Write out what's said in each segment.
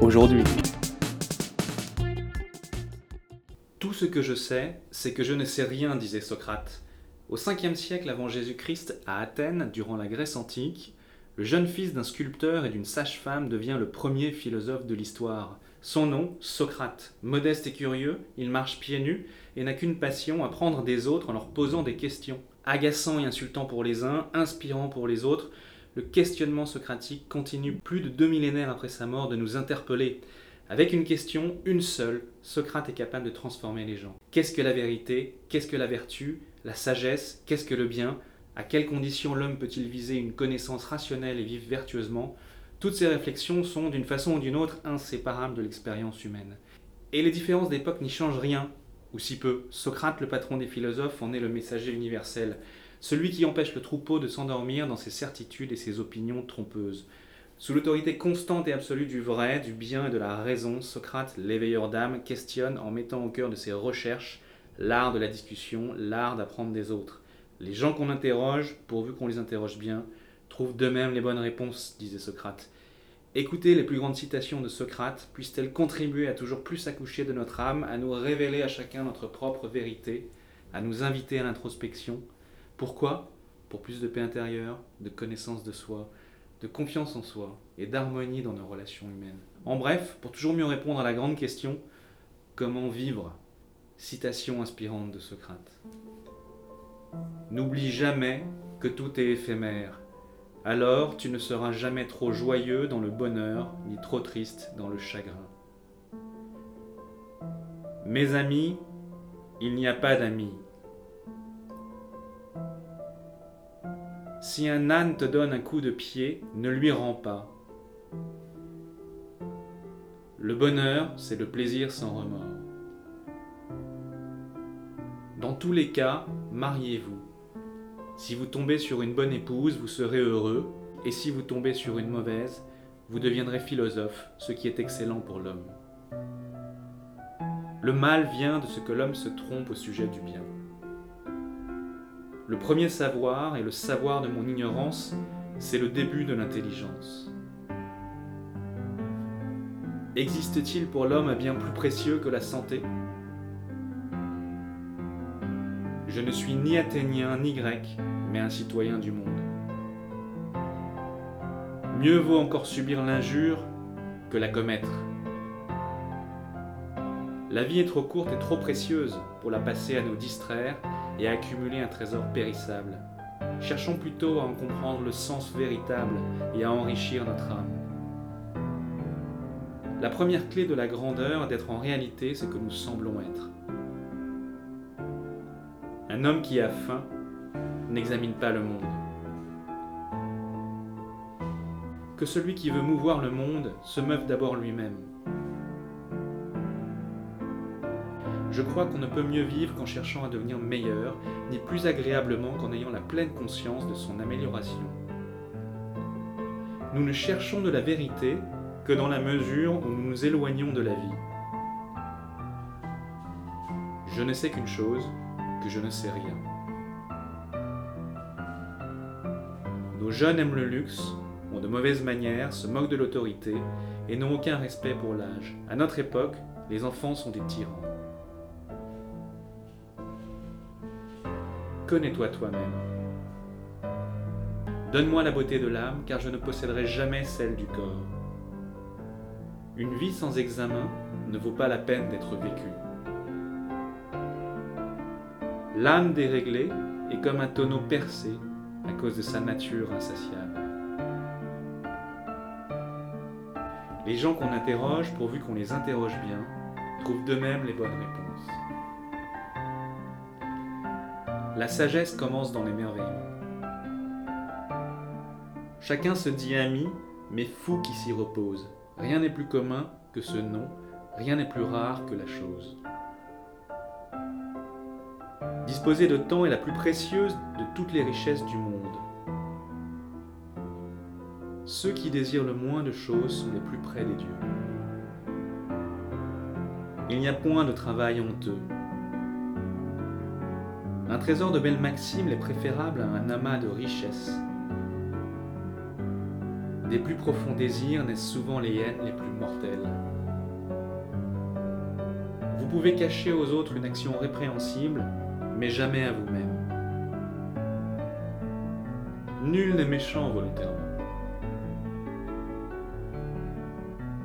aujourd'hui. Tout ce que je sais, c'est que je ne sais rien, disait Socrate. Au 5e siècle avant Jésus-Christ, à Athènes, durant la Grèce antique, le jeune fils d'un sculpteur et d'une sage-femme devient le premier philosophe de l'histoire. Son nom, Socrate. Modeste et curieux, il marche pieds nus et n'a qu'une passion, apprendre des autres en leur posant des questions. Agaçant et insultant pour les uns, inspirant pour les autres, le questionnement socratique continue plus de deux millénaires après sa mort de nous interpeller. Avec une question, une seule, Socrate est capable de transformer les gens. Qu'est-ce que la vérité? Qu'est-ce que la vertu? La sagesse? Qu'est-ce que le bien? À quelles conditions l'homme peut-il viser une connaissance rationnelle et vivre vertueusement? Toutes ces réflexions sont, d'une façon ou d'une autre, inséparables de l'expérience humaine. Et les différences d'époque n'y changent rien, ou si peu. Socrate, le patron des philosophes, en est le messager universel celui qui empêche le troupeau de s'endormir dans ses certitudes et ses opinions trompeuses. Sous l'autorité constante et absolue du vrai, du bien et de la raison, Socrate, l'éveilleur d'âme, questionne en mettant au cœur de ses recherches l'art de la discussion, l'art d'apprendre des autres. Les gens qu'on interroge, pourvu qu'on les interroge bien, trouvent d'eux-mêmes les bonnes réponses, disait Socrate. Écoutez les plus grandes citations de Socrate, puissent-elles contribuer à toujours plus accoucher de notre âme, à nous révéler à chacun notre propre vérité, à nous inviter à l'introspection, pourquoi Pour plus de paix intérieure, de connaissance de soi, de confiance en soi et d'harmonie dans nos relations humaines. En bref, pour toujours mieux répondre à la grande question comment vivre? Citation inspirante de Socrate. N'oublie jamais que tout est éphémère. Alors tu ne seras jamais trop joyeux dans le bonheur, ni trop triste dans le chagrin. Mes amis, il n'y a pas d'amis, Si un âne te donne un coup de pied, ne lui rends pas. Le bonheur, c'est le plaisir sans remords. Dans tous les cas, mariez-vous. Si vous tombez sur une bonne épouse, vous serez heureux, et si vous tombez sur une mauvaise, vous deviendrez philosophe, ce qui est excellent pour l'homme. Le mal vient de ce que l'homme se trompe au sujet du bien. Le premier savoir et le savoir de mon ignorance, c'est le début de l'intelligence. Existe-t-il pour l'homme un bien plus précieux que la santé? Je ne suis ni athénien ni grec, mais un citoyen du monde. Mieux vaut encore subir l'injure que la commettre. La vie est trop courte et trop précieuse pour la passer à nous distraire et à accumuler un trésor périssable. Cherchons plutôt à en comprendre le sens véritable et à enrichir notre âme. La première clé de la grandeur est d'être en réalité ce que nous semblons être. Un homme qui a faim n'examine pas le monde. Que celui qui veut mouvoir le monde se meuve d'abord lui-même. Je crois qu'on ne peut mieux vivre qu'en cherchant à devenir meilleur, ni plus agréablement qu'en ayant la pleine conscience de son amélioration. Nous ne cherchons de la vérité que dans la mesure où nous nous éloignons de la vie. Je ne sais qu'une chose, que je ne sais rien. Nos jeunes aiment le luxe, ont de mauvaises manières, se moquent de l'autorité et n'ont aucun respect pour l'âge. À notre époque, les enfants sont des tyrans. Connais-toi toi-même. Donne-moi la beauté de l'âme, car je ne posséderai jamais celle du corps. Une vie sans examen ne vaut pas la peine d'être vécue. L'âme déréglée est comme un tonneau percé à cause de sa nature insatiable. Les gens qu'on interroge, pourvu qu'on les interroge bien, trouvent d'eux-mêmes les bonnes réponses. La sagesse commence dans l'émerveillement. Chacun se dit ami, mais fou qui s'y repose. Rien n'est plus commun que ce nom, rien n'est plus rare que la chose. Disposer de temps est la plus précieuse de toutes les richesses du monde. Ceux qui désirent le moins de choses sont les plus près des dieux. Il n'y a point de travail honteux. Un trésor de belles maximes est préférable à un amas de richesses. Des plus profonds désirs naissent souvent les haines les plus mortelles. Vous pouvez cacher aux autres une action répréhensible, mais jamais à vous-même. Nul n'est méchant volontairement.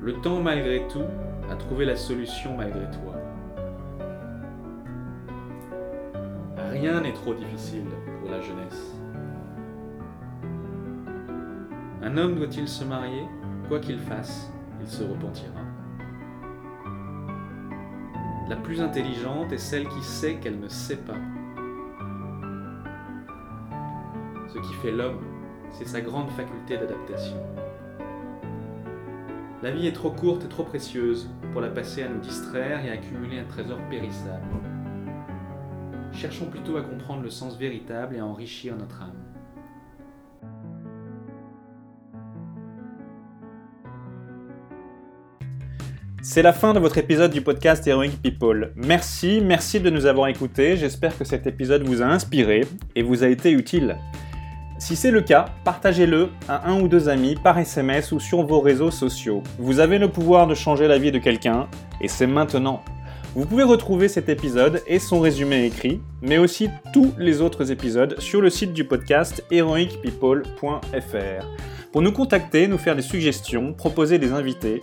Le temps, malgré tout, a trouvé la solution malgré toi. Rien n'est trop difficile pour la jeunesse. Un homme doit-il se marier? Quoi qu'il fasse, il se repentira. La plus intelligente est celle qui sait qu'elle ne sait pas. Ce qui fait l'homme, c'est sa grande faculté d'adaptation. La vie est trop courte et trop précieuse pour la passer à nous distraire et à accumuler un trésor périssable. Cherchons plutôt à comprendre le sens véritable et à enrichir notre âme. C'est la fin de votre épisode du podcast Heroic People. Merci, merci de nous avoir écoutés. J'espère que cet épisode vous a inspiré et vous a été utile. Si c'est le cas, partagez-le à un ou deux amis par SMS ou sur vos réseaux sociaux. Vous avez le pouvoir de changer la vie de quelqu'un et c'est maintenant. Vous pouvez retrouver cet épisode et son résumé écrit, mais aussi tous les autres épisodes sur le site du podcast heroicpeople.fr. Pour nous contacter, nous faire des suggestions, proposer des invités,